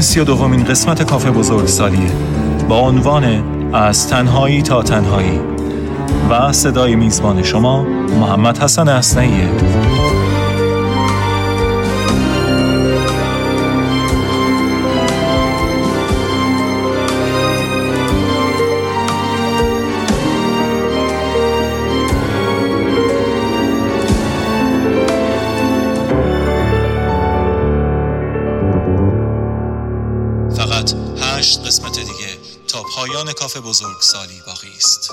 این سی و دومین قسمت کافه بزرگ سالیه. با عنوان از تنهایی تا تنهایی. و صدای میزبان شما محمد حسن اصنعیه کاف بزرگسالی باقی است.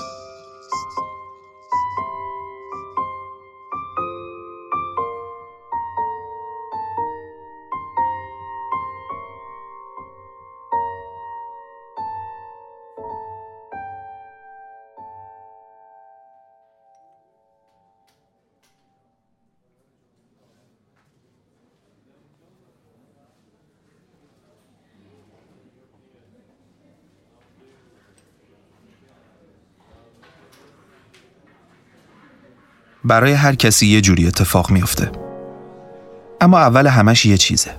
برای هر کسی یه جوری اتفاق میفته اما اول همش یه چیزه.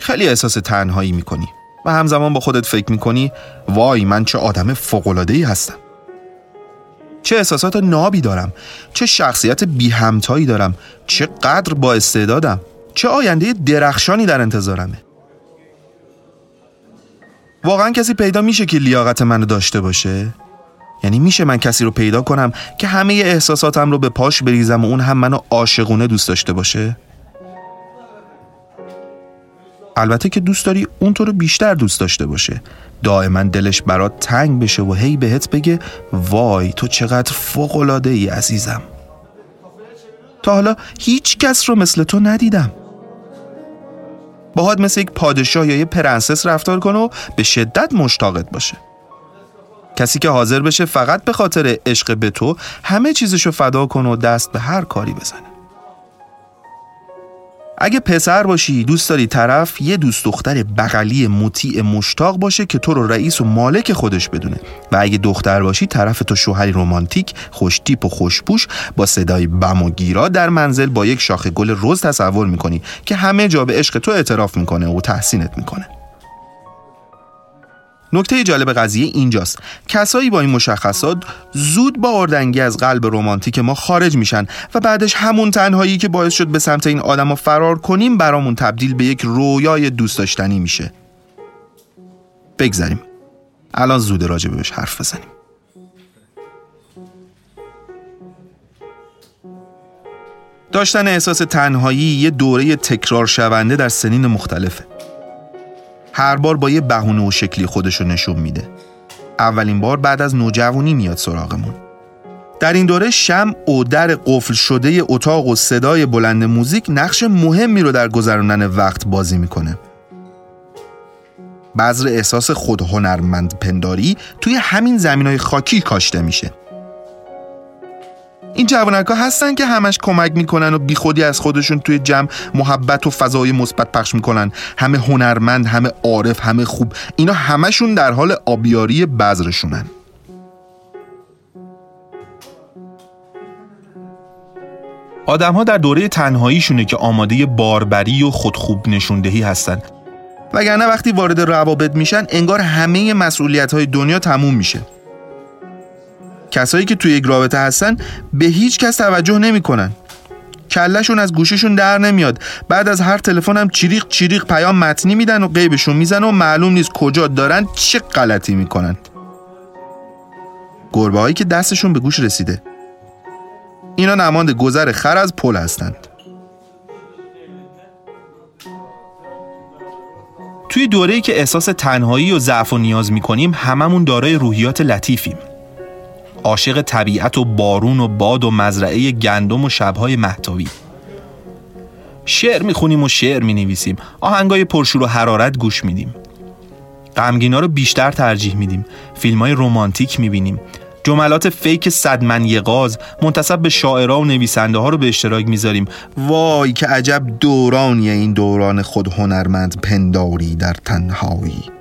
خیلی احساس تنهایی می‌کنی و همزمان با خودت فکر می‌کنی وای من چه آدم فوقلادهی هستم. چه احساسات نابی دارم چه شخصیت بی همتایی دارم چه قدر با استعدادم چه آینده درخشانی در انتظارمه. واقعا کسی پیدا میشه که لیاقت منو داشته باشه؟ یعنی میشه من کسی رو پیدا کنم که همه احساساتم رو به پاش بریزم و اون هم منو عاشقونه دوست داشته باشه؟ البته که دوست داری اون تو رو بیشتر دوست داشته باشه. دائما دلش برات تنگ بشه و هی بهت بگه وای تو چقدر فوقلاده ای عزیزم. تا حالا هیچ کس رو مثل تو ندیدم. باهات مثل یک پادشاه یا یه پرنسس رفتار کن و به شدت مشتاقت باشه. کسی که حاضر بشه فقط به خاطر عشق به تو همه چیزشو فدا کن و دست به هر کاری بزنه. اگه پسر باشی دوست داری طرف یه دوست دختر بغلی مطیع مشتاق باشه که تو رو رئیس و مالک خودش بدونه. و اگه دختر باشی طرف تو شوهری رومانتیک خوشتیپ و خوشپوش با صدای بم و گیرا در منزل با یک شاخه گل رز تصور می‌کنی که همه جا به عشق تو اعتراف می‌کنه و تحسینت می‌کنه. نکته جالب قضیه اینجاست. کسایی با این مشخصات زود با اردنگی از قلب رمانتیک ما خارج میشن و بعدش همون تنهایی که باعث شد به سمت این آدم فرار کنیم برامون تبدیل به یک رویای دوست داشتنی میشه. بگذاریم. الان زود راجع بهش حرف بزنیم. داشتن احساس تنهایی یه دوره تکرار شونده در سنین مختلفه. هر بار با یه بهونه و شکلی خودشو نشون میده. اولین بار بعد از نوجوانی میاد سراغمون. در این دوره شم و در قفل شده اتاق و صدای بلند موزیک نقش مهمی رو در گذراندن وقت بازی می‌کنه. بذر احساس خود هنرمند پنداری توی همین زمین های خاکی کاشته میشه. این جوانکا هستن که همش کمک می‌کنن و بیخودی از خودشون توی جمع محبت و فضای مثبت پخش می‌کنن. همه هنرمند همه عارف همه خوب. اینا همشون در حال آبیاری بذرشونن. آدم ها در دوره تنهاییشونه که آماده باربری و خودخوب نشوندهی هستن. وگرنه وقتی وارد روابط میشن انگار همه مسئولیت های دنیا تموم میشه. کسایی که توی یک رابطه هستن به هیچ کس توجه نمی‌کنن. کلشون از گوششون در نمیاد. بعد از هر تلفن هم چریق چریق پیام متنی میدن و قیبشون میزن و معلوم نیست کجا دارن چه غلطی می‌کنن. گربه هایی که دستشون به گوش رسیده. اینا نماند گذر خر از پل هستند. توی دوره‌ای که احساس تنهایی و ضعف و نیاز می‌کنیم هممون دارای روحیات لطیفیم. عاشق طبیعت و بارون و باد و مزرعه گندم و شبهای محتوی شعر می‌خونیم و شعر می‌نویسیم. آهنگای پرشور و حرارت گوش میدیم. غمگینا رو بیشتر ترجیح میدیم. فیلم های رومانتیک می‌بینیم. جملات فیک صدمن یقاز منتصب به شاعرها و نویسنده ها رو به اشتراک می‌ذاریم. وای که عجب دورانیه این دوران خود هنرمند پنداری در تنهایی.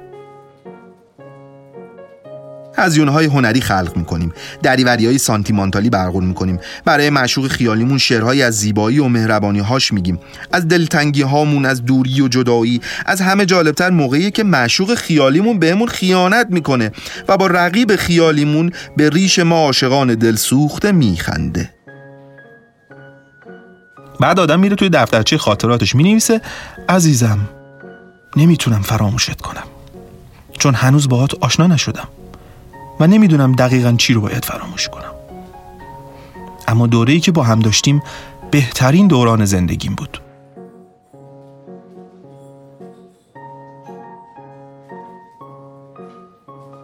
هزیونه های هنری خلق می‌کنیم. دریوری های سانتیمانتالی برقرار می‌کنیم. برای معشوق خیالیمون شعرهایی از زیبایی و مهربانی هاش میگیم. از دلتنگی هامون از دوری و جدایی از همه جالبتر موقعی که معشوق خیالیمون بهمون خیانت می‌کنه و با رقیب خیالیمون به ریش ما عاشقان دل سوخته میخنده. بعد آدم میره توی دفترچه خاطراتش می‌نویسه. عزیزم نمی‌تونم فراموشت کنم. چون هنوز باهات آشنا نشدم. و نمی‌دونم دقیقا چی رو باید فراموش کنم. اما دوره‌ای که با هم داشتیم بهترین دوران زندگیم بود.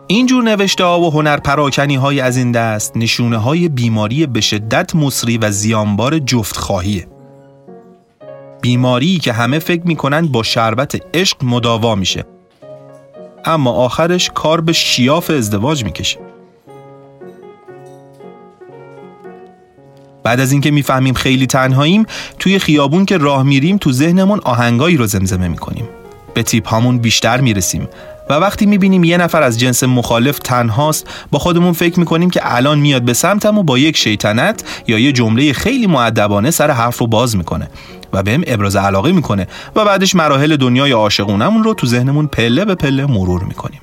اینجور نوشته ها و هنر پراکنی های از این دست نشونه های بیماری به شدت مصری و زیانبار جفت خواهیه. بیماری که همه فکر می‌کنن با شربت عشق مداوا میشه. اما آخرش کار به شیاف ازدواج می‌کشه. بعد از اینکه می‌فهمیم خیلی تنهاییم توی خیابون که راه میریم تو ذهنمون آهنگایی رو زمزمه می‌کنیم. به تیپ هامون بیشتر می‌رسیم. و وقتی می‌بینیم یه نفر از جنس مخالف تنهاست با خودمون فکر می‌کنیم که الان میاد به سمتم و با یک شیطنت یا یه جمله خیلی معدبانه سر حرف رو باز می‌کنه و بهم ابراز علاقه می‌کنه و بعدش مراحل دنیای عاشقونمون رو تو ذهنمون پله به پله مرور می‌کنیم.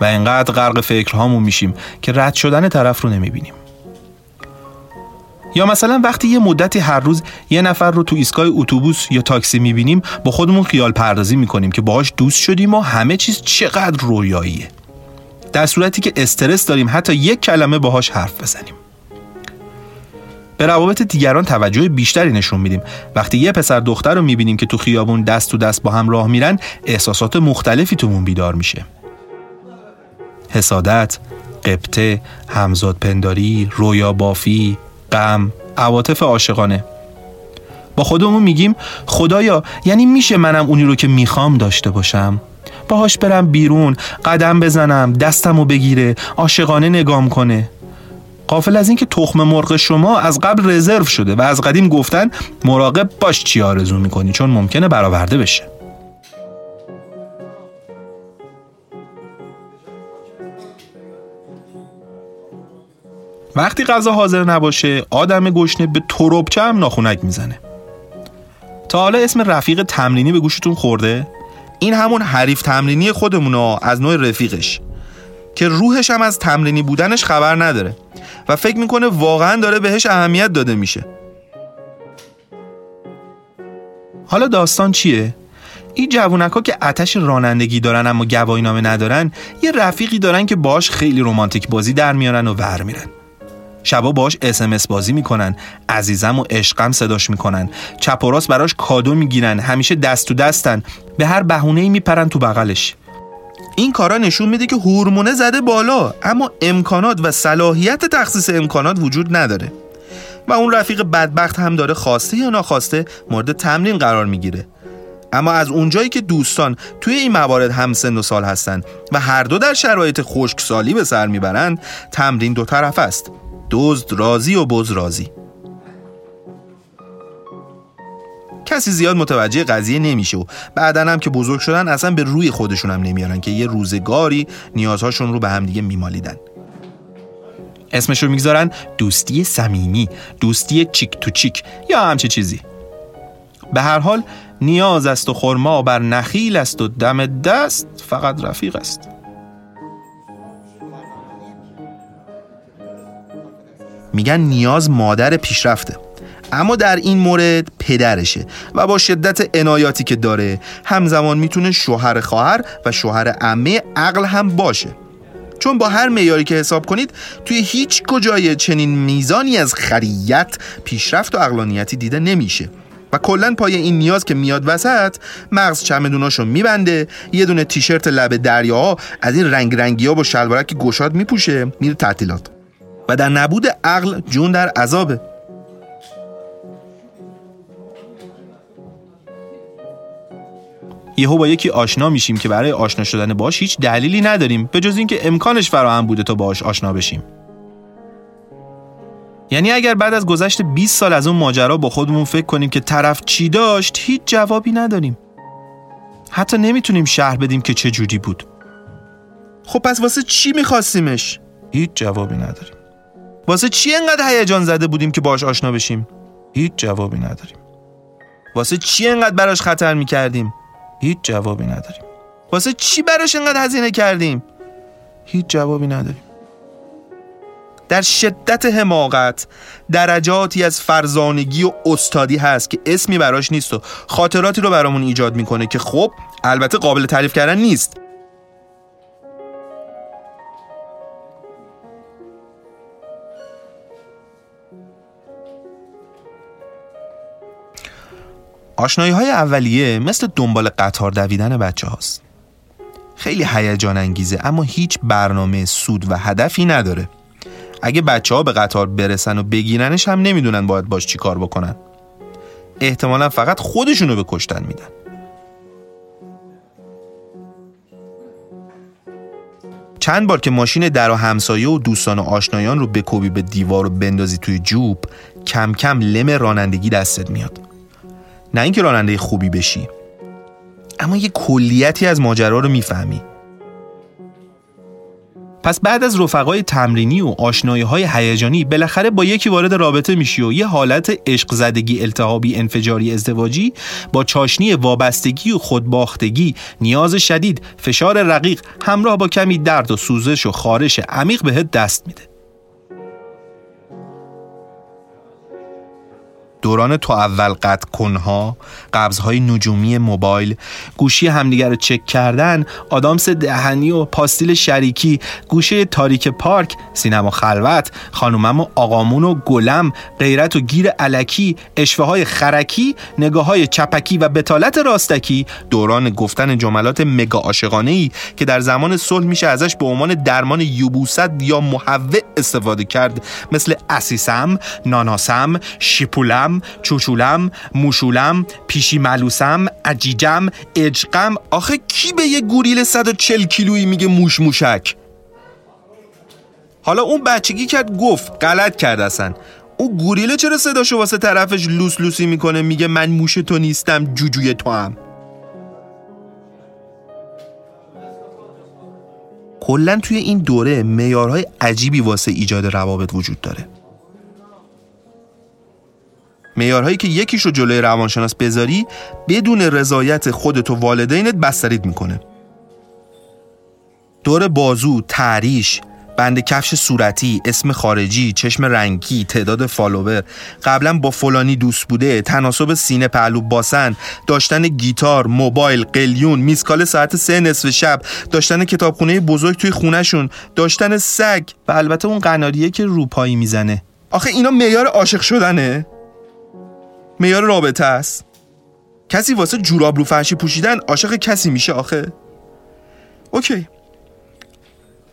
و انقدر غرق فکرهامون میشیم که رد شدن طرف رو نمی‌بینیم. یا مثلا وقتی یه مدتی هر روز یه نفر رو تو ایستگاه اتوبوس یا تاکسی می‌بینیم با خودمون خیال پردازی می‌کنیم که باهاش دوست شدیم و همه چیز چقدر رویاییه. در صورتی که استرس داریم حتی یک کلمه باهاش حرف بزنیم. به روابط دیگران توجه بیشتری نشون میدیم. وقتی یه پسر دختر رو می‌بینیم که تو خیابون دست تو دست با هم راه میرن احساسات مختلفی تومون بیدار میشه. حسادت، قبطه، همزاد پنداری، رویا بافی، غم، عواطف عاشقانه. با خودمون میگیم خدایا یعنی میشه منم اونی رو که می‌خوام داشته باشم. باهاش برم بیرون قدم بزنم دستمو بگیره عاشقانه نگام کنه. قافل از اینکه تخم مرغ شما از قبل رزرو شده و از قدیم گفتن مراقب باش چی آرزو می‌کنی چون ممکنه برآورده بشه. وقتی غذا حاضر نباشه آدم گشنه به تروبچه هم ناخونک می‌زنه تا حالا اسم رفیق تمرینی به گوشتون خورده؟ این همون حریف تمرینی خودمونه از نوع رفیقش که روحش هم از تمرینی بودنش خبر نداره و فکر می‌کنه واقعا داره بهش اهمیت داده میشه حالا داستان چیه؟ این جوونک ها که اتش رانندگی دارن اما گواهی نامه ندارن یه رفیقی دارن که باش خیلی رومانتیک بازی در میارن و ور میرن شبا باش اسمس بازی می‌کنن. عزیزم و عشقم صداش می‌کنن. چپ و راست براش کادو می‌گیرن. همیشه دست تو دستن. به هر بهونه ای میپرن تو بغلش. این کارا نشون میده که هورمونه زده بالا. اما امکانات و صلاحیت تخصیص امکانات وجود نداره. و اون رفیق بدبخت هم داره خواسته یا ناخواسته مورد تمرین قرار می‌گیره. اما از اونجایی که دوستان توی این موارد هم سن و سال هستن و هر دو در شرایط خشکسالی به سر می‌برند تمرین دو طرف است. دزد راضی و بز راضی کسی زیاد متوجه قضیه نمیشه و بعدا هم که بزرگ شدن اصلا به روی خودشون هم نمیارن که یه روزگاری نیازهاشون رو به همدیگه میمالیدن. اسمش رو می‌گذارن دوستی صمیمی دوستی چیک تو چیک یا همچه چیزی. به هر حال نیاز است و خرما بر نخیل است و دم دست فقط رفیق است. میگن نیاز مادر پیشرفته. اما در این مورد پدرشه و با شدت عنایاتی که داره همزمان می‌تونه شوهر خواهر و شوهر عمه عقل هم باشه. چون با هر معیاری که حساب کنید توی هیچ کجای چنین میزانی از خریت پیشرفت و اقلانیتی دیده نمیشه. و کلا پای این نیاز که میاد وسط مغز چمدوناشو میبنده یه دونه تیشرت لب دریا از این رنگ رنگی ها با شلوارک گشاد میپوشه میره تعطیلات. و در نبود عقل جون در عذابه. یهو با یکی آشنا میشیم که برای آشنا شدن باش هیچ دلیلی نداریم به جز اینکه امکانش فراهم بوده تا باش آشنا بشیم. یعنی اگر بعد از گذشت 20 سال از اون ماجرا با خودمون فکر کنیم که طرف چی داشت هیچ جوابی نداریم. حتی نمی‌تونیم شهر بدیم که چه جوری بود. خب پس واسه چی میخواستیمش؟ هیچ جوابی نداریم. واسه چی انقدر هیجان زده بودیم که باش آشنا بشیم؟ هیچ جوابی نداریم. واسه چی انقدر براش خطر می‌کردیم؟ هیچ جوابی نداریم. واسه چی براش انقدر هزینه کردیم؟ هیچ جوابی نداریم. در شدت حماقت درجاتی از فرزانگی و استادی هست که اسمی براش نیست و خاطراتی رو برامون ایجاد می‌کنه که خب البته قابل تعریف کردن نیست. آشنایی های اولیه مثل دنبال قطار دویدن بچه هاست. خیلی هیجان انگیزه اما هیچ برنامه سود و هدفی نداره. اگه بچه ها به قطار برسن و بگیرنش هم نمی‌دونن باید باش چی کار بکنن. احتمالا فقط خودشونو به کشتن میدن. چند بار که ماشین در و همسایه و دوستان و آشنایان رو بکوبی به دیوار و بندازی توی جوب کم کم لم رانندگی دستت میاد. نه اینکه راننده خوبی بشی اما یه کلیتی از ماجرا رو می‌فهمی. پس بعد از رفقای تمرینی و آشنایی های هیجانی بالاخره با یکی وارد رابطه میشی و یه حالت عشق زدگی التهابی انفجاری ازدواجی با چاشنی وابستگی و خودباختگی نیاز شدید فشار رقیق همراه با کمی درد و سوزش و خارش عمیق بهت دست میده. دوران تو اول قطع کنها قبضهای نجومی موبایل گوشی همدیگر رو چک کردن آدامس دهنی و پاستیل شریکی گوشه تاریک پارک سینما خلوت خانومم و آقامون و گلم غیرت و گیر علکی اشوه های خرکی نگاه های چپکی و بتالت راستکی دوران گفتن جملات مگا عاشقانه ای که در زمان صلح میشه ازش به عنوان درمان یوبوست یا محوع استفاده کرد مثل اسیسم ناناسم شیپولم چوچولم موشولم پیشی ملوسم عجیجم اجقم. آخه کی به یه گوریل 140 کیلویی میگه موش موشک؟ حالا اون بچگی کرد گفت غلط کرد اصلا. اون گوریله چرا صداشو واسه طرفش لوس لوسی می‌کنه؟ میگه من موش تو نیستم جوجوی تو هم. کلا توی این دوره میارهای عجیبی واسه ایجاد روابط وجود داره. میارهایی که یکیش رو جلوی روانشناس بذاری بدون رضایت خودت و والدینت بسترید می‌کنه دور بازو، تعریش، بند کفش صورتی، اسم خارجی، چشم رنگی، تعداد فالوور، قبلا با فلانی دوست بوده، تناسب سینه پهلو باسن، داشتن گیتار، موبایل، قلیون، میسکال ساعت سه نصف شب، داشتن کتابخونه بزرگ توی خونهشون، داشتن سگ و البته اون قناریه که روپایی می‌زنه. آخه اینا معیار عاشق شدنه؟ میار رابطه است. کسی واسه جوراب رو فرشی پوشیدن عاشق کسی میشه آخه؟ اوکی.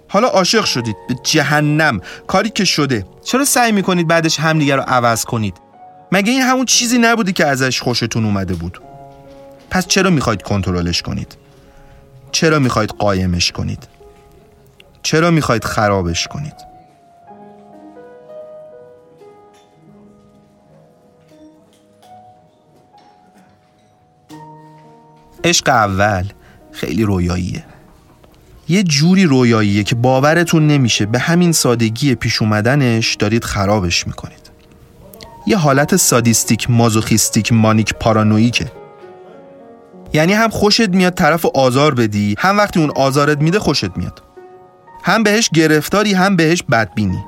حالا عاشق شدید به جهنم. کاری که شده. چرا سعی می‌کنید بعدش همدیگه رو عوض کنید؟ مگه این همون چیزی نبودی که ازش خوشتون اومده بود؟ پس چرا می‌خواید کنترلش کنید؟ چرا می‌خواید قایمش کنید؟ چرا می‌خواید خرابش کنید؟ عشق اول خیلی رویاییه. یه جوری رویاییه که باورتون نمیشه به همین سادگی پیش اومدنش دارید خرابش می‌کنید. یه حالت سادیستیک مازوخیستیک مانیک پارانویکه یعنی هم خوشت میاد طرف آزار بدی هم وقتی اون آزارت میده خوشت میاد. هم بهش گرفتاری هم بهش بدبینی.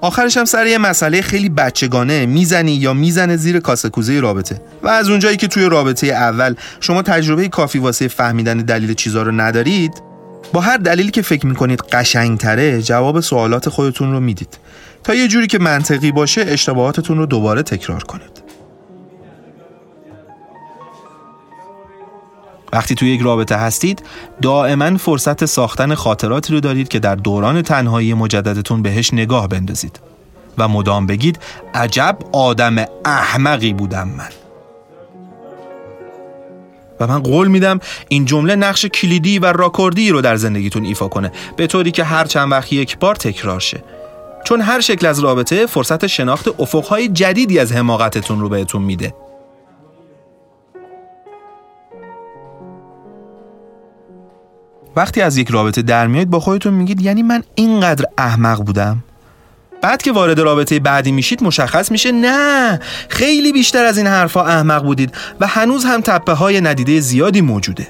آخرش هم سر یه مسئله خیلی بچگانه. می‌زنی یا می‌زنه زیر کاسه کوزه رابطه. و از اونجایی که توی رابطه اول شما تجربه کافی واسه فهمیدن دلیل چیزا رو ندارید با هر دلیلی که فکر می‌کنید قشنگتره جواب سوالات خودتون رو می‌دید. تا یه جوری که منطقی باشه اشتباهاتتون رو دوباره تکرار کنید. وقتی توی یک رابطه هستید دائما فرصت ساختن خاطراتی رو دارید که در دوران تنهایی مجددتون بهش نگاه بندازید. و مدام بگید عجب آدم احمقی بودم من. و من قول میدم این جمله نقش کلیدی و راکوردی رو در زندگیتون ایفا کنه به طوری که هر چند وقت یک بار تکرار شه. چون هر شکل از رابطه فرصت شناخت افقهای جدیدی از حماقتتون رو بهتون میده. وقتی از یک رابطه در میایید با خودتون میگید یعنی من اینقدر احمق بودم. بعد که وارد رابطه بعدی میشید مشخص میشه نه خیلی بیشتر از این حرفا احمق بودید و هنوز هم تپه های ندیده زیادی موجوده.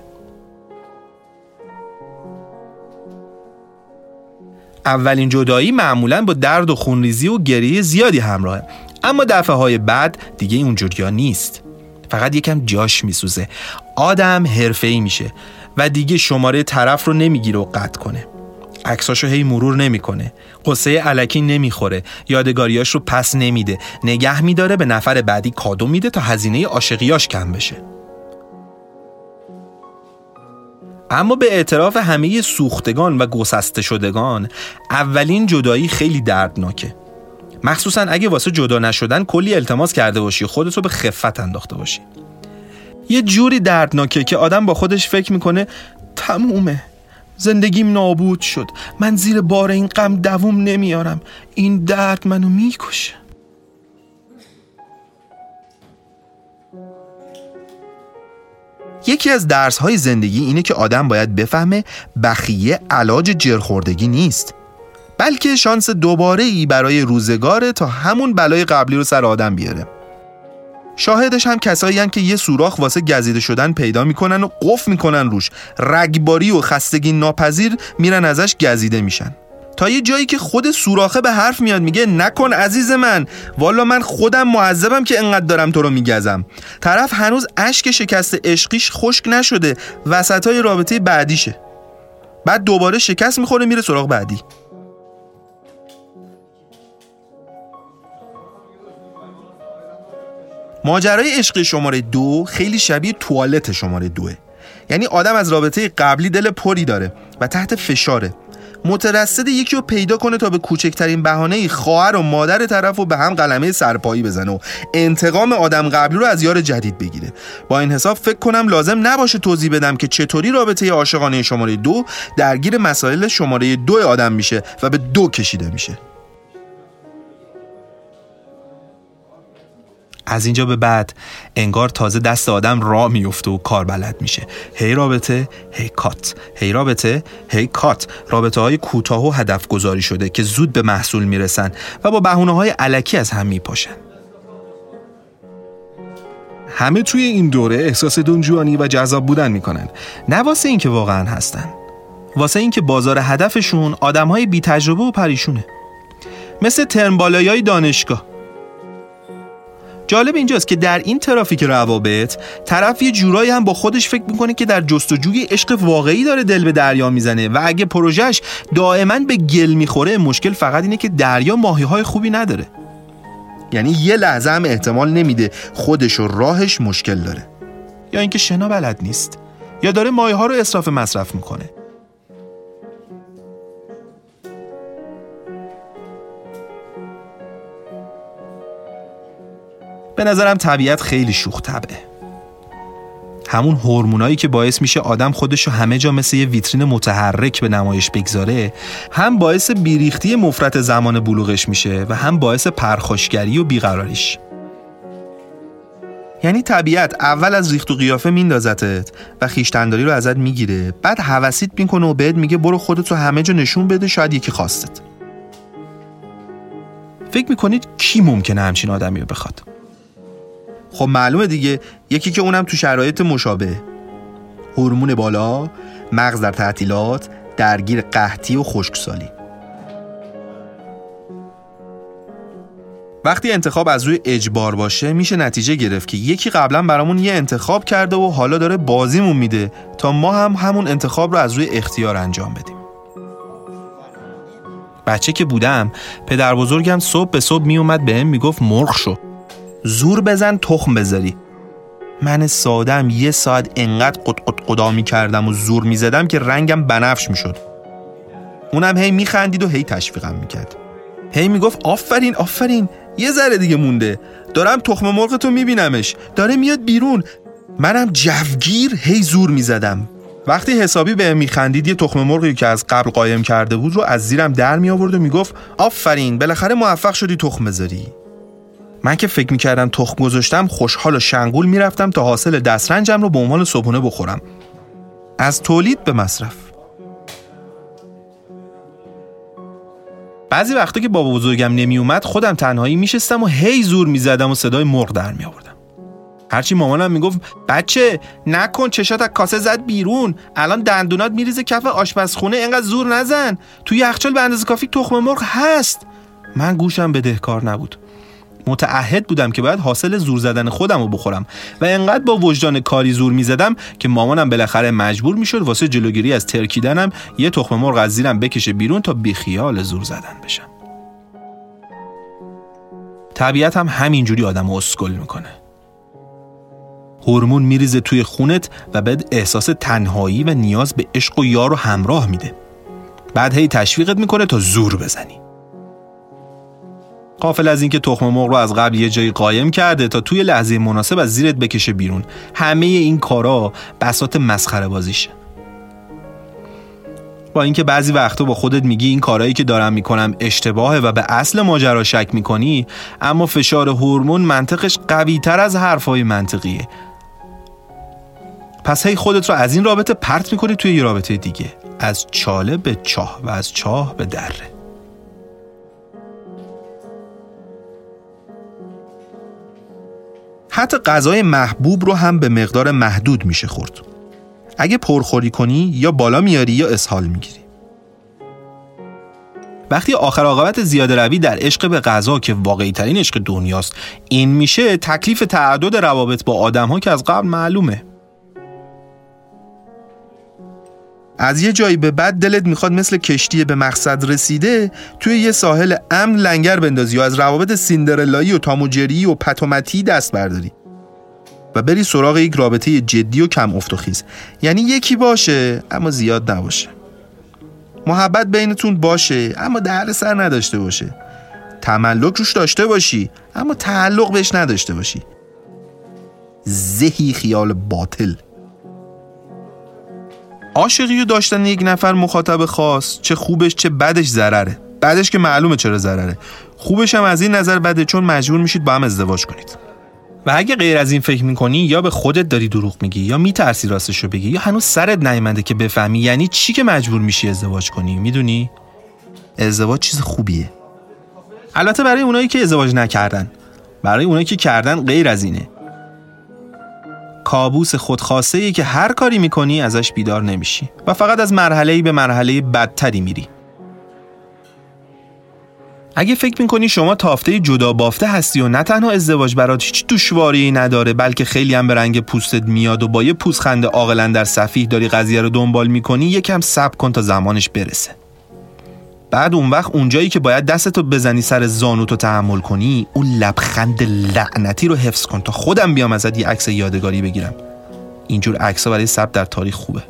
اولین جدایی معمولا با درد و خونریزی و گریه زیادی همراهه. اما دفعه های بعد دیگه اونجوریا نیست. فقط یکم جاش میسوزه. آدم حرفه‌ای میشه. و دیگه شماره طرف رو نمی‌گیره و قطع کنه. عکساشو هی مرور نمی‌کنه. قصه علکی نمی‌خوره. یادگاریاش رو پس نمیده. نگه میداره به نفر بعدی کادو میده تا هزینه عاشقیاش کم بشه. اما به اعتراف همه سوختگان و گسسته شدگان اولین جدایی خیلی دردناکه. مخصوصا اگه واسه جدا نشدن کلی التماس کرده باشی خودت رو به خفت انداخته باشی. یه جوری دردناکه که آدم با خودش فکر می‌کنه تمومه. زندگیم نابود شد. من زیر بار این غم دووم نمیارم. این درد منو می‌کشه. یکی از درس های زندگی اینه که آدم باید بفهمه بخیه علاج جرخوردگی نیست. بلکه شانس دوباره ای برای روزگاره تا همون بلای قبلی رو سر آدم بیاره. شاهدش هم کسایی که یه سوراخ واسه گزیده شدن پیدا می‌کنن و قف می‌کنن روش. رگباری و خستگی ناپذیر میرن ازش گزیده میشن. تا یه جایی که خود سوراخه به حرف میاد میگه نکن عزیز من. والا من خودم معذبم که انقدر دارم تو رو میگزم. طرف هنوز اشک شکست عشقیش خشک نشده. وسط های رابطه بعدیشه. بعد دوباره شکست می‌خوره میره سراغ بعدی. ماجرای عشق شماره دو خیلی شبیه توالت شماره دوه. یعنی آدم از رابطه قبلی دل پری داره و تحت فشاره. مترصد یکی رو پیدا کنه تا به کوچکترین بهانه خواهر و مادر طرف و به هم قلمه سرپایی بزنه و انتقام آدم قبلی رو از یار جدید بگیره. با این حساب فکر کنم لازم نباشه توضیح بدم که چطوری رابطه عاشقانه شماره دو درگیر مسائل شماره دو آدم میشه و به دو کشیده میشه. از اینجا به بعد انگار تازه دست آدم را میفته و کار بلد میشه. هی رابطه هی کات. هی رابطه هی کات. رابطه های کوتاه و هدف گذاری شده که زود به محصول می‌رسن و با بهونه های علکی از هم میپاشن. همه توی این دوره احساس دنجوانی و جذاب بودن می‌کنن نه واسه اینکه واقعا هستن. واسه اینکه بازار هدفشون آدم های بی تجربه و پریشونه. مثل ترمبالایی دانشگاه. جالب اینجاست که در این ترافیک روابط طرف یه جورایی هم با خودش فکر می‌کنه که در جستجوی عشق واقعی داره دل به دریا می‌زنه و اگه پروژهش دائما به گل می‌خوره مشکل فقط اینه که دریا ماهی های خوبی نداره. یعنی یه لحظه هم احتمال نمیده خودش و راهش مشکل داره. یا اینکه شنا بلد نیست یا داره ماهی ها رو اصراف مصرف می‌کنه. به نظرم طبیعت خیلی شوخ طبعه همون هورمونایی که باعث میشه آدم خودشو همه جا مثل یه ویترین متحرک به نمایش بگذاره هم باعث بیریختی مفرت زمان بلوغش میشه و هم باعث پرخاشگری و بیقراریش. یعنی طبیعت اول از ریخت و قیافه میندازتت و خیشتنداری رو ازت می‌گیره بعد حواسیت می‌کنه و بهت میگه برو خودتو همه جا نشون بده شاید یکی خواستت. فکر می‌کنید کی ممکنه همچین آدمی رو بخواد؟ خب معلومه دیگه یکی که اونم تو شرایط مشابه. هورمون بالا مغز در تعطیلات درگیر قحطی و خشکسالی. وقتی انتخاب از روی اجبار باشه میشه نتیجه گرفت که یکی قبلا برامون یه انتخاب کرده و حالا داره بازیمون میده تا ما هم همون انتخاب رو از روی اختیار انجام بدیم. بچه که بودم پدر بزرگم صبح به صبح میومد به هم می‌گفت مرغ شو. زور بزن تخم بذاری. من سادم یه ساعت انقدر قد قد قدا می کردم و زور می زدم که رنگم بنفش می شد اونم هی می خندید و هی تشویقم می کرد هی می گفت آفرین آفرین یه ذره دیگه مونده. دارم تخم مرغ تو می بینمش داره میاد بیرون. منم جوگیر هی زور می زدم وقتی حسابی به میخندید یه تخم مرغی که از قبل قایم کرده بود رو از زیرم در می آورد و می‌گفت آفرین بالاخره موفق شدی تخم بذاری. من که فکر می‌کردم تخم گذاشتم خوشحال و شنگول می‌رفتم تا حاصل دسترنجم رو به عنوان صبحونه بخورم. از تولید به مصرف. بعضی وقتا که بابا بزرگم نمیومد خودم تنهایی میشستم و هی زور می‌زدم و صدای مرغ در میآوردم. هرچی مامانم می‌گفت بچه نکن چشات از کاسه زد بیرون. الان دندونات میریزه کف آشپزخونه اینقدر زور نزن. توی یخچال به اندازه کافی تخم مرغ هست. من گوشم بدهکار نبود. متعهد بودم که باید حاصل زور زدن خودم رو بخورم. و انقدر با وجدان کاری زور می‌زدم که مامانم بالاخره مجبور می‌شد واسه جلوگیری از ترکیدنم یه تخم مرغ از زیرم بکشه بیرون تا بیخیال زور زدن بشم. طبیعت هم همینجوری آدم اسکل می‌کنه. هورمون میریزه توی خونت و بعد احساس تنهایی و نیاز به عشق و یار و همراه میده. بعد هی تشویقت می‌کنه تا زور بزنی. قافل از اینکه تخم مرغ رو از قبل یه جایی قایم کرده تا توی لحظه مناسب از زیرت بکشه بیرون. همه این کارا بسات مسخره بازیشه. با اینکه بعضی وقتا با خودت میگی این کارهایی که دارم می‌کنم اشتباهه و به اصل ماجرا شک می‌کنی اما فشار هورمون منطقش قوی تر از حرفهای منطقیه. پس هی خودت رو از این رابطه پرت می‌کنی توی یه رابطه دیگه. از چاله به چاه و از چاه به دره. حتی غذای محبوب رو هم به مقدار محدود میشه خورد. اگه پرخوری کنی یا بالا میاری یا اسهال می‌گیری. وقتی آخر عاقبت زیاده روی در عشق به غذا که واقعی ترین عشق دنیاست این میشه تکلیف تعدد روابط با آدم ها که از قبل معلومه. از یه جایی به بعد دلت می‌خواد مثل کشتی به مقصد رسیده توی یه ساحل امن لنگر بندازی و از روابط سیندرلایی و تاموجری و پتومتی دست برداری. و بری سراغ یک رابطه جدی و کم افت و خیز. یعنی یکی باشه اما زیاد نباشه. محبت بینتون باشه اما در سر نداشته باشه. تملک روش داشته باشی اما تعلق بهش نداشته باشی. زهی خیال باطل. عاشقی و داشتن یک نفر مخاطب خاص چه خوبش چه بدش ضرره. بعدش که معلومه چرا ضرره. خوبش هم از این نظر بده چون مجبور میشید با هم ازدواج کنید. و اگه غیر از این فکر می‌کنی یا به خودت داری دروغ میگی یا میترسی راستشو بگی یا هنوز سرت نیامده که بفهمی یعنی چی که مجبور میشی ازدواج کنی می‌دونی؟ ازدواج چیز خوبیه. البته برای اونایی که ازدواج نکردن. برای اونایی که کردن غیر از اینه. کابوس خودخواسته ای که هر کاری می‌کنی ازش بیدار نمیشی و فقط از مرحله به مرحله بدتری میری. اگه فکر می‌کنی شما تافته جدا بافته هستی و نه تنها ازدواج برات هیچ دشواری نداره بلکه خیلی هم به رنگ پوستت میاد و با یه پوزخند عاقلا در صفیح داری قضیه رو دنبال می‌کنی یکم صبر کن تا زمانش برسه. بعد اون وقت اونجایی که باید دستتو بزنی سر زانوتو تحمل کنی اون لبخند لعنتی رو حفظ کن تا خودم بیام ازت یه عکس یادگاری بگیرم. اینجور عکس‌ها برای ثبت در تاریخ خوبه.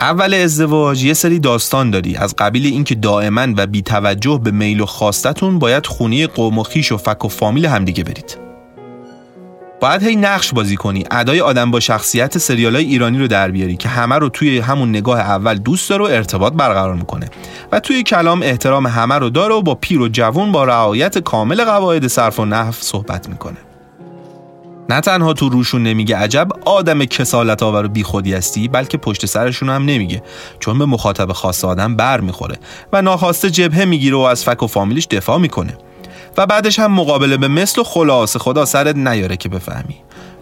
اول ازدواج یه سری داستان داری. از قبیل اینکه دائما و بی توجه به میل و خواستتون باید خونی قوم و خیش و فک و فامیل همدیگه برید. باید هی نقش بازی کنی. ادای آدم با شخصیت سریال های ایرانی رو در بیاری که همه رو توی همون نگاه اول دوست داره و ارتباط برقرار می‌کنه. و توی کلام احترام همه رو داره و با پیر و جوون با رعایت کامل قواعد صرف و نحو صحبت می‌کنه. نه تنها تو روشون نمیگه عجب آدم کسالت آور و بیخودی هستی بلکه پشت سرشون هم نمیگه. چون به مخاطب خاص آدم بر می‌خوره و ناخواسته جبهه می‌گیره و از فک و فامیلش دفاع می‌کنه. و بعدش هم مقابله به مثل و خلاصه خدا سرت نیاره که بفهمی.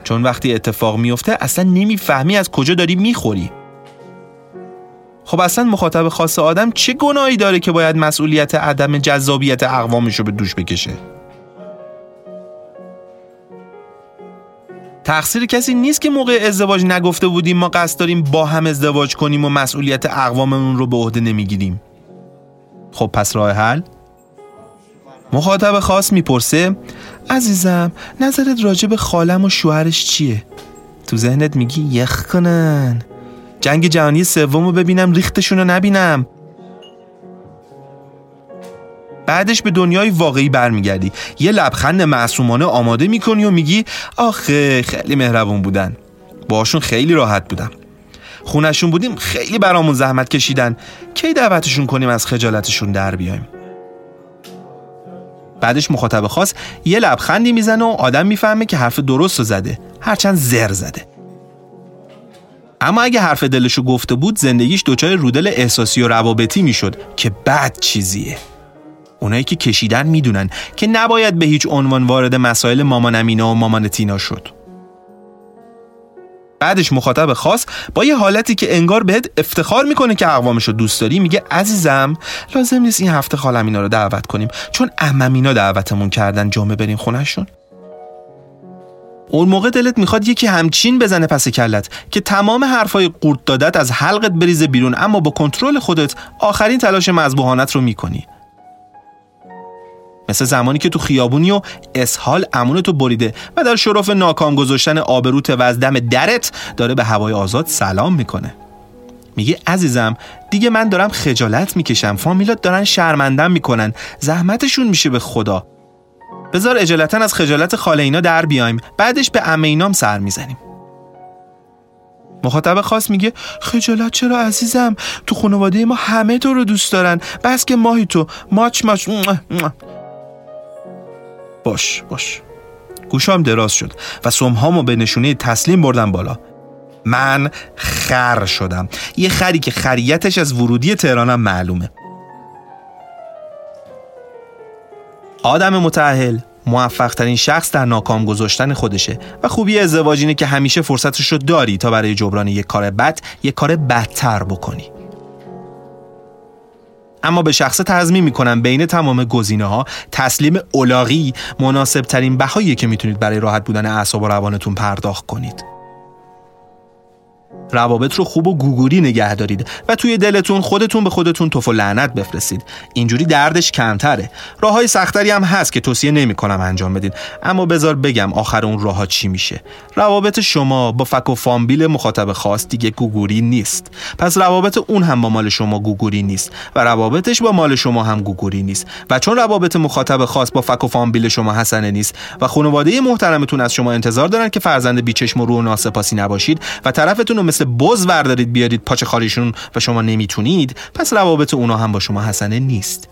چون وقتی اتفاق میفته اصلا نمی‌فهمی از کجا داری می‌خوری. خب اصلا مخاطب خاص آدم چه گناهی داره که باید مسئولیت عدم جذابیت اقوامش رو به دوش بکشه؟ تقصیر کسی نیست که موقع ازدواج نگفته بودیم ما قصد داریم با هم ازدواج کنیم و مسئولیت اقواممون رو به عهده نمی‌گیریم. خب پس راه حل؟ مخاطب خاص می‌پرسه عزیزم نظرت راجع به خالم و شوهرش چیه؟ تو ذهنت میگی یخ کنن. جنگ جهانی سوم رو ببینم ریختشون رو نبینم. بعدش به دنیای واقعی برمیگردی. یه لبخند معصومانه آماده می‌کنی و میگی آخه خیلی مهربون بودن. باشون خیلی راحت بودم. خونشون بودیم خیلی برامون زحمت کشیدن. کی دعوتشون کنیم از خجالتشون در بیایم؟ بعدش مخاطب خاص یه لبخندی می‌زنه و آدم می‌فهمه که حرف درست رو زده. هرچند زر زده. اما اگه حرف دلشو گفته بود زندگیش دچار رودل احساسی و روابطی می‌شد که بد چیزیه. اونایی که کشیدن می‌دونن که نباید به هیچ عنوان وارد مسائل مامان امینا و مامان تینا شد. بعدش مخاطب خاص با یه حالتی که انگار بهت افتخار می‌کنه که اقوامش رو دوست داری میگه عزیزم لازم نیست این هفته خالم اینا رو دعوت کنیم چون امم اینا دعوتمون کردن جمعه بریم خونشون اون موقع دلت می‌خواد یکی همچین بزنه پس کلت که تمام حرفای قورت دادت از حلقت بریزه بیرون اما با کنترل خودت آخرین تلاش مذبوحانت رو می‌کنی. مثل زمانی که تو خیابونی و اسهال امون تو بریده و در شرف ناکام گذاشتن آبروت و از دم درت داره به هوای آزاد سلام می‌کنه. میگه عزیزم دیگه من دارم خجالت می‌کشم. فامیلات دارن شرمندم می‌کنن. زحمتشون میشه به خدا. بذار اجالتا از خجالت خاله اینا در بیایم. بعدش به امه اینام سر می‌زنیم. مخاطب خاص میگه خجالت چرا عزیزم؟ تو خانواده ما همه تو رو دوست دارن. بس که ماهی تو. ماچ ماچ. باش باش. گوشام دراز شد و سمهامو به نشونه تسلیم بردم بالا. من خر شدم. یه خری که خریتش از ورودی تهرانم معلومه. آدم متعهل موفق ترین شخص در ناکام گذاشتن خودشه و خوبی ازدواج اینه که همیشه فرصتش رو داری تا برای جبران یک کار بد یک کار بدتر بکنی. اما به شخص تضمین می‌کنم بین تمام گزینه ها تسلیم اولاغی مناسب ترین بهایی که می‌تونید برای راحت بودن اعصاب و روانتون پرداخت کنید. روابط رو خوب و گوگوری نگه دارید و توی دلتون خودتون به خودتون توف و لعنت بفرستید. اینجوری دردش کمتره. راه های سختری هم هست که توصیه نمی کنم انجام بدید. اما بذار بگم آخر اون راه چی میشه. روابط شما با فک و فامبیل مخاطب خاص دیگه گوگوری نیست. پس روابط اون هم با مال شما گوگوری نیست و روابطش با مال شما هم گوگوری نیست. و چون روابط مخاطب خاص با فک و فامبیل شما حسنه نیست و خانواده محترمتون از شما انتظار دارن که فرزند بیچشم و رو ناسپاسی نباشید و طرفتون بز وردارید بیارید پاچه خالیشون و شما نمی‌تونید پس روابط اونا هم با شما حسنه نیست.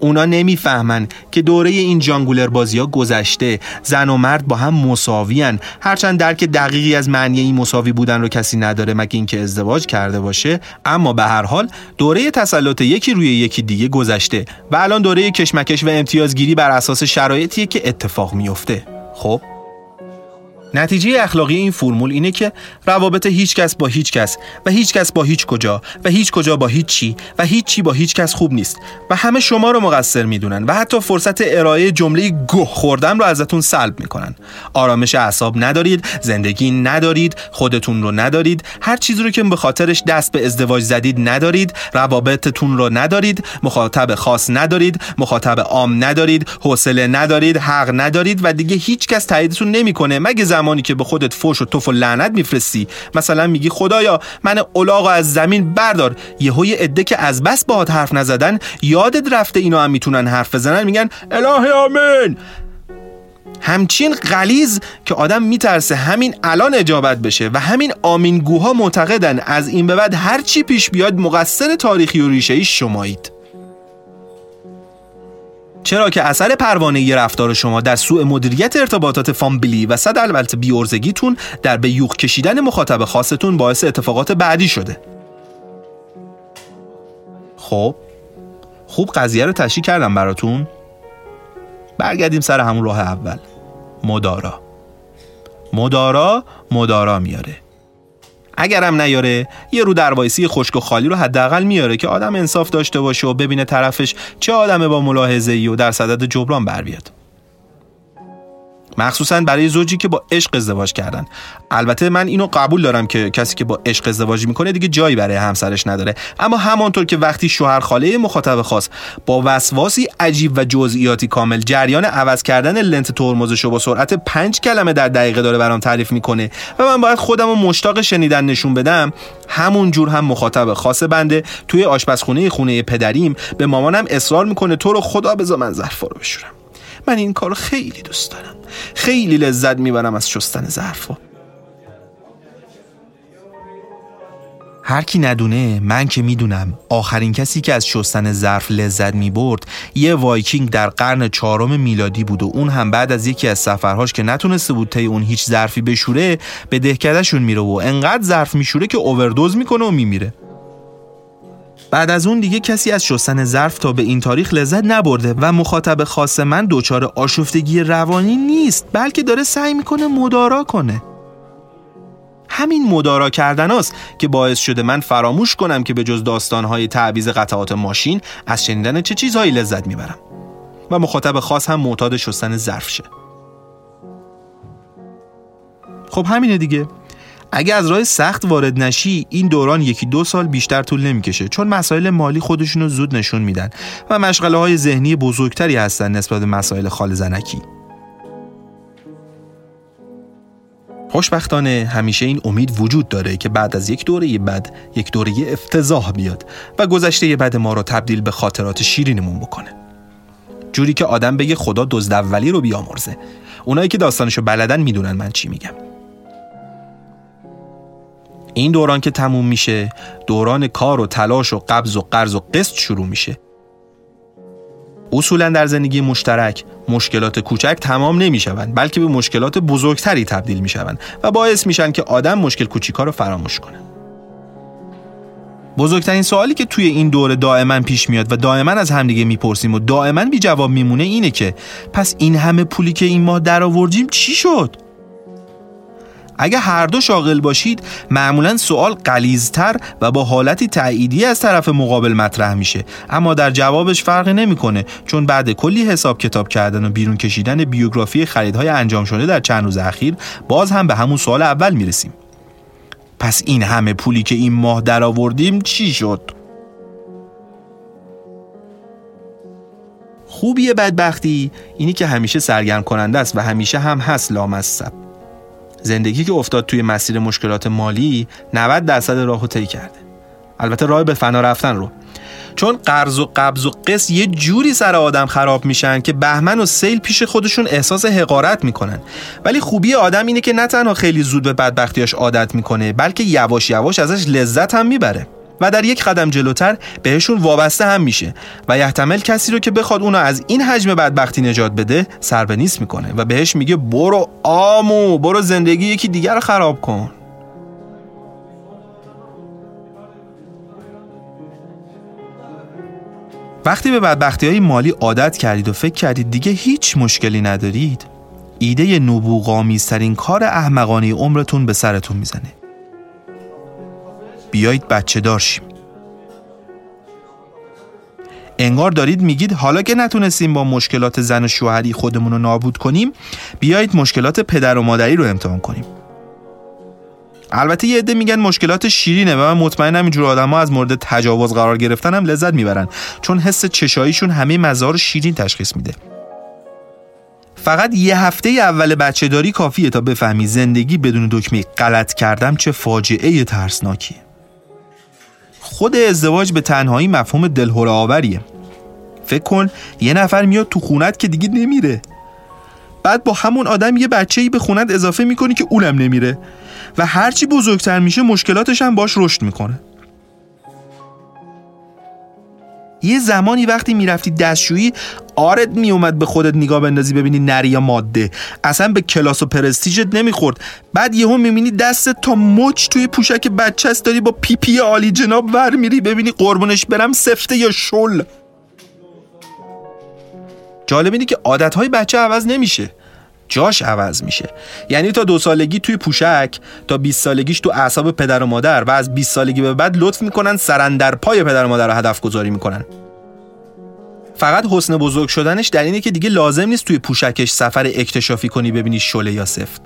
اونا نمی‌فهمن که دوره این جانگولر بازی ها گذشته زن و مرد با هم مساویان هرچند درک دقیقی از معنی این مساوی بودن رو کسی نداره مگه اینکه ازدواج کرده باشه اما به هر حال دوره تسلط یکی روی یکی دیگه گذشته و الان دوره کشمکش و امتیازگیری بر اساس شرایطیه که اتفاق میفته خب؟ نتیجه اخلاقی این فرمول اینه که روابط هیچ کس با هیچ کس و هیچ کس با هیچ کجا و هیچ کجا با هیچ چی و هیچ چی با هیچ کس خوب نیست و همه شما رو مقصر می‌دونن و حتی فرصت ارائه جمله گه خوردن رو ازتون سلب می‌کنن. آرامش اعصاب ندارید زندگی ندارید خودتون رو ندارید هر چیزی رو که به خاطرش دست به ازدواج زدید ندارید روابطتون رو ندارید مخاطب خاص ندارید مخاطب عام ندارید حوصله ندارید حق ندارید و دیگه هیچ کس تاییدتون نمی‌کنه مگه زمانی که به خودت فوش و توف و لعنت میفرستی مثلا میگی خدایا من اولاغ از زمین بردار. یهو یه عده که از بس باهات حرف نزدن یادت رفته اینا هم می‌تونن حرف بزنن میگن الهی آمین. همچین غلیز که آدم میترسه همین الان اجابت بشه و همین آمینگوها معتقدن. از این به بعد هر چی پیش بیاد مقصر تاریخی و ریشه شمایید. چرا که اثر پروانه رفتار شما در سوء مدیریت ارتباطات فامبلی و صد البته بیورزگیتون در به یوغ کشیدن مخاطب خاصتون باعث اتفاقات بعدی شده. خب خوب قضیه رو تشریح کردم براتون. برگردیم سر همون راه اول. مدارا. مدارا مدارا میاره. اگرم نیاره یه رو دروایسی خشک و خالی رو حداقل میاره که آدم انصاف داشته باشه و ببینه طرفش چه آدم با ملاحظه ای و در صدد جبران بر بیاد. مخصوصا برای زوجی که با عشق ازدواج کردن. البته من اینو قبول دارم که کسی که با عشق ازدواج می‌کنه دیگه جایی برای همسرش نداره. اما همانطور که وقتی شوهر خاله مخاطب خاص با وسواسی عجیب و جزئیاتی کامل جریان عوض کردن لنت ترمزش رو با سرعت 5 کلمه در دقیقه داره برام تعریف می‌کنه و من باید خودم رو مشتاق شنیدن نشون بدم همون جور هم مخاطب خاص بنده توی آشپزخونه خونه پدریم به مامانم اصرار می‌کنه تو رو خدا بذار من ظرف رو بشورم. من این کار خیلی دوست دارم. خیلی لذت می‌برم از شستن ظرفا. هر کی ندونه من که می‌دونم. آخرین کسی که از شستن ظرف لذت می‌برد یه وایکینگ در قرن چهارم میلادی بود و اون هم بعد از یکی از سفرهاش که نتونسته بود طی اون هیچ ظرفی بشوره به دهکدهشون میره و انقدر ظرف میشوره که اووردوز می‌کنه و میمیره. بعد از اون دیگه کسی از شستن ظرف تا به این تاریخ لذت نبرده و مخاطب خاص من دچار آشفتگی روانی نیست بلکه داره سعی می‌کنه مدارا کنه. همین مدارا کردن است که باعث شده من فراموش کنم که به جز داستانهای تعویز قطعات ماشین از شنیدن چه چیزهایی لذت می‌برم. و مخاطب خاص هم معتاد شستن ظرف شه. خب همینه دیگه. اگه از راه سخت وارد نشی این دوران یکی دو سال بیشتر طول نمی‌کشه چون مسائل مالی خودشونو زود نشون میدن و مشغله های ذهنی بزرگتری هستن نسبت به مسائل خال زنکی. خوشبختانه همیشه این امید وجود داره که بعد از یک دوره بد یک دوره افتضاح بیاد و گذشته بد ما رو تبدیل به خاطرات شیرینمون بکنه. جوری که آدم بگه خدا دزد اولی رو بیامرزه. اونایی که داستانشو بلدن می‌دونن من چی میگم. این دوران که تموم میشه دوران کار و تلاش و قبض و قرض و قسط شروع میشه. اصولا در زندگی مشترک مشکلات کوچک تمام نمی‌شوند بلکه به مشکلات بزرگتری تبدیل می‌شوند و باعث میشن که آدم مشکل کوچیکا رو فراموش کنه. بزرگترین سوالی که توی این دوره دائما پیش میاد و دائما از همدیگه می‌پرسیم و دائما بی جواب میمونه اینه که پس این همه پولی که این ماه درآوردیم چی شد؟ اگه هر دو شاغل باشید معمولا سوال قلیزتر و با حالتی تأییدی از طرف مقابل مطرح میشه. اما در جوابش فرقی نمی‌کنه چون بعد کلی حساب کتاب کردن و بیرون کشیدن بیوگرافی خریدهای انجام شده در چند روز اخیر باز هم به همون سوال اول می‌رسیم. پس این همه پولی که این ماه درآوردیم چی شد؟ خوبی بدبختی؟ اینی که همیشه سرگرم کننده است و همیشه هم هست لامصب. زندگی که افتاد توی مسیر مشکلات مالی 90 درصد راهو طی کرده. البته راه به فنا رفتن رو. چون قرض و قبض و قص یه جوری سر آدم خراب میشن که بهمن و سیل پیش خودشون احساس حقارت می‌کنن. ولی خوبی آدم اینه که نه تنها خیلی زود به بدبختیاش عادت می‌کنه بلکه یواش یواش ازش لذت هم می‌بره. و در یک قدم جلوتر بهشون وابسته هم میشه و یحتمل کسی رو که بخواد اونو از این حجم بدبختی نجات بده سر به نیست می‌کنه و بهش میگه برو آمو برو زندگی یکی دیگر رو خراب کن. وقتی به بدبختی های مالی عادت کردید و فکر کردید دیگه هیچ مشکلی ندارید ایده نبوغامیزترین کار احمقانه عمرتون به سرتون می‌زنه. بیایید بچه دارشیم انگار دارید میگید حالا که نتونستیم با مشکلات زن و شوهری خودمون رو نابود کنیم بیایید مشکلات پدر و مادری رو امتحان کنیم. البته یه عده میگن مشکلات شیرینه و من مطمئنم اینجور آدم ها از مورد تجاوز قرار گرفتن هم لذت می‌برن. چون حس چشاییشون همه مزار شیرین تشخیص میده. فقط یه هفته اول بچه داری کافیه تا بفهمی زندگی بدون دکمه غلط کردم چه فاجعه ترسناکیه. خود ازدواج به تنهایی مفهوم دلهوره آوریه. فکر کن یه نفر میاد تو خونت که دیگه نمیره. بعد با همون آدم یه بچه ای به خونت اضافه می‌کنی که اونم نمیره. و هرچی بزرگتر میشه مشکلاتش هم باش رشد می‌کنه. یه زمانی وقتی می‌رفتی دستشویی عارت میومد به خودت نگاه بندازی ببینی نری یا ماده. اصلا به کلاس و پرستیجت نمی‌خورد. بعد یهو می‌بینی دستت تا مچ توی پوشک بچه است داری با پی‌پی عالی جناب ور میری ببینی قربونش برم سفته یا شل. جالب اینه که عادتهای بچه عوض نمیشه. جاش عوض میشه. یعنی تا دو سالگی توی پوشک تا 20 سالگیش تو اعصاب پدر و مادر و از 20 سالگی به بعد لطف می‌کنن سرتاپای پدر و مادر رو هدف گذاری می‌کنن. فقط حسن بزرگ شدنش در اینه که دیگه لازم نیست توی پوشکش سفر اکتشافی کنی ببینی شله یا سفت.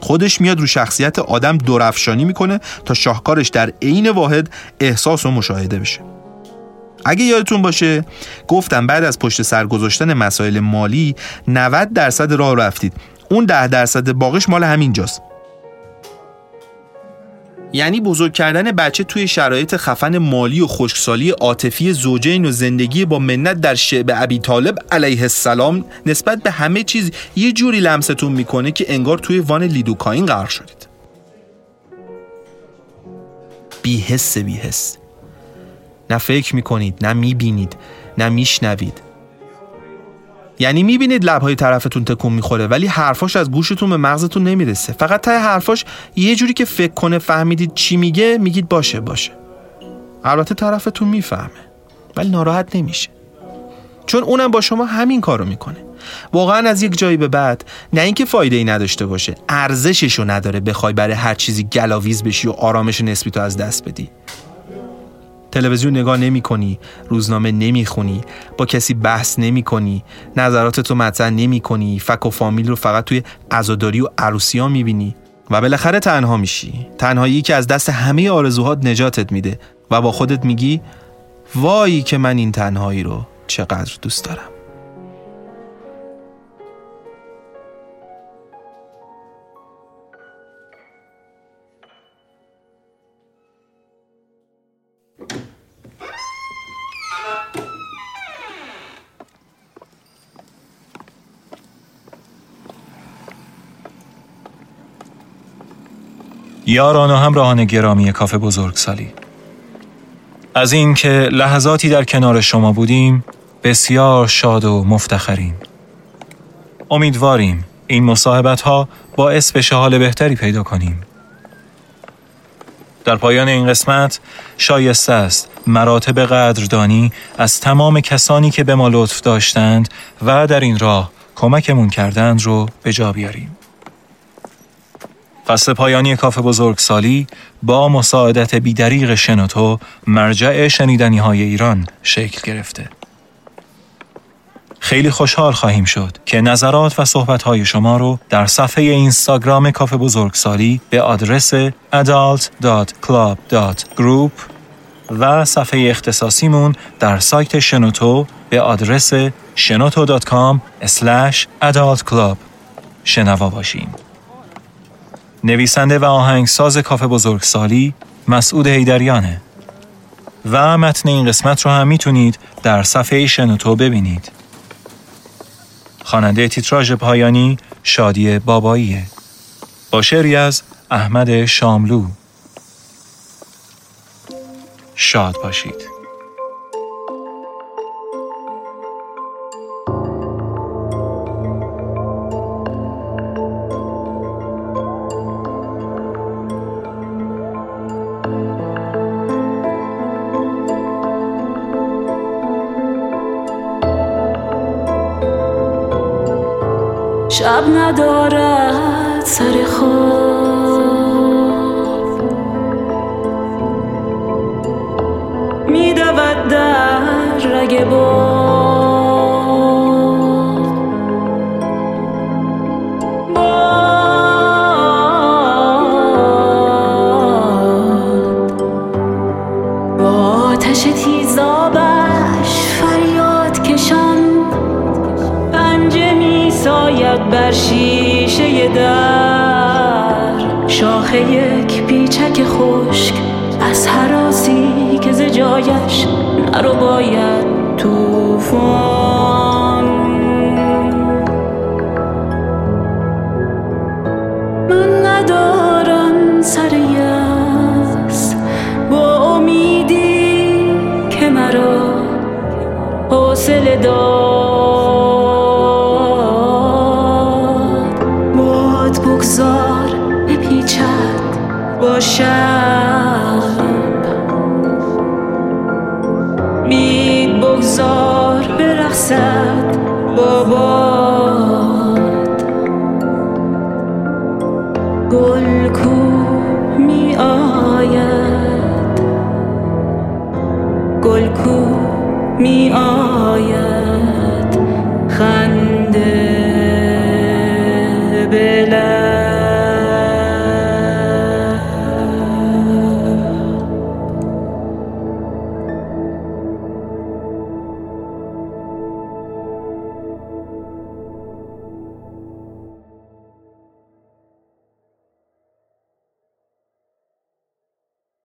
خودش میاد رو شخصیت آدم دورفشانی می‌کنه تا شاهکارش در عین واحد احساس و مشاهده بشه. اگه یادتون باشه گفتم بعد از پشت سر گذاشتن مسائل مالی 90 درصد راه رفتید. اون 10 درصد باقیش مال همینجاست. یعنی بزرگ کردن بچه توی شرایط خفن مالی و خشکسالی عاطفی زوجین و زندگی با منت در شعب ابی طالب علیه السلام نسبت به همه چیز یه جوری لمستون می‌کنه که انگار توی وان لیدوکاین قرار شدید. بیحس بیحس. نه فکر می‌کنید نه می‌بینید نه میشنوید. یعنی می‌بینید لبهای طرفتون تکون می‌خوره ولی حرفاش از گوشتون به مغزتون نمی‌رسه. فقط تای حرفاش یه جوری که فکر کنه فهمیدید چی میگه میگید باشه باشه. البته طرفتون می‌فهمه ولی ناراحت نمیشه. چون اونم با شما همین کارو می‌کنه. واقعا از یک جایی به بعد نه اینکه فایده ای نداشته باشه ارزششو نداره بخوای برای هر چیزی گلاویز بشی و آرامش نسبی تو از دست بدی. تلویزیون نگاه نمی کنی، روزنامه نمی خونی، با کسی بحث نمی کنی، نظراتتو مطرح نمی کنی، فک و فامیل رو فقط توی عزاداری و عروسی ها می بینی و بالاخره تنها میشی. تنهایی که از دست همه آرزوهات نجاتت میده و با خودت میگی وایی که من این تنهایی رو چقدر دوست دارم. یاران و همراهان گرامی کافه بزرگسالی از اینکه لحظاتی در کنار شما بودیم بسیار شاد و مفتخریم. امیدواریم این مصاحبت ها باعث بشه حال بهتری پیدا کنیم. در پایان این قسمت شایسته است مراتب قدردانی از تمام کسانی که به ما لطف داشتند و در این راه کمکمون کردند رو به جا بیاریم. فصل پایانی کافه بزرگسالی با مساعدت بیدریق شنوتو مرجع شنیدنی های ایران شکل گرفته. خیلی خوشحال خواهیم شد که نظرات و صحبت های شما رو در صفحه اینستاگرام کافه بزرگسالی به آدرس adult.club.group و صفحه اختصاصیمون در سایت شنوتو به آدرس shenoto.com adultclub شنوا باشیم. نویسنده و آهنگساز کافه بزرگسالی مسعود هیدریانه و متن این قسمت رو هم می‌تونید در صفحه شنوتو ببینید. خواننده تیتراژ پایانی شادی باباییه. با شعری از احمد شاملو. شاد باشید. شب ندارد سر خواب جایش نرو باید توفان.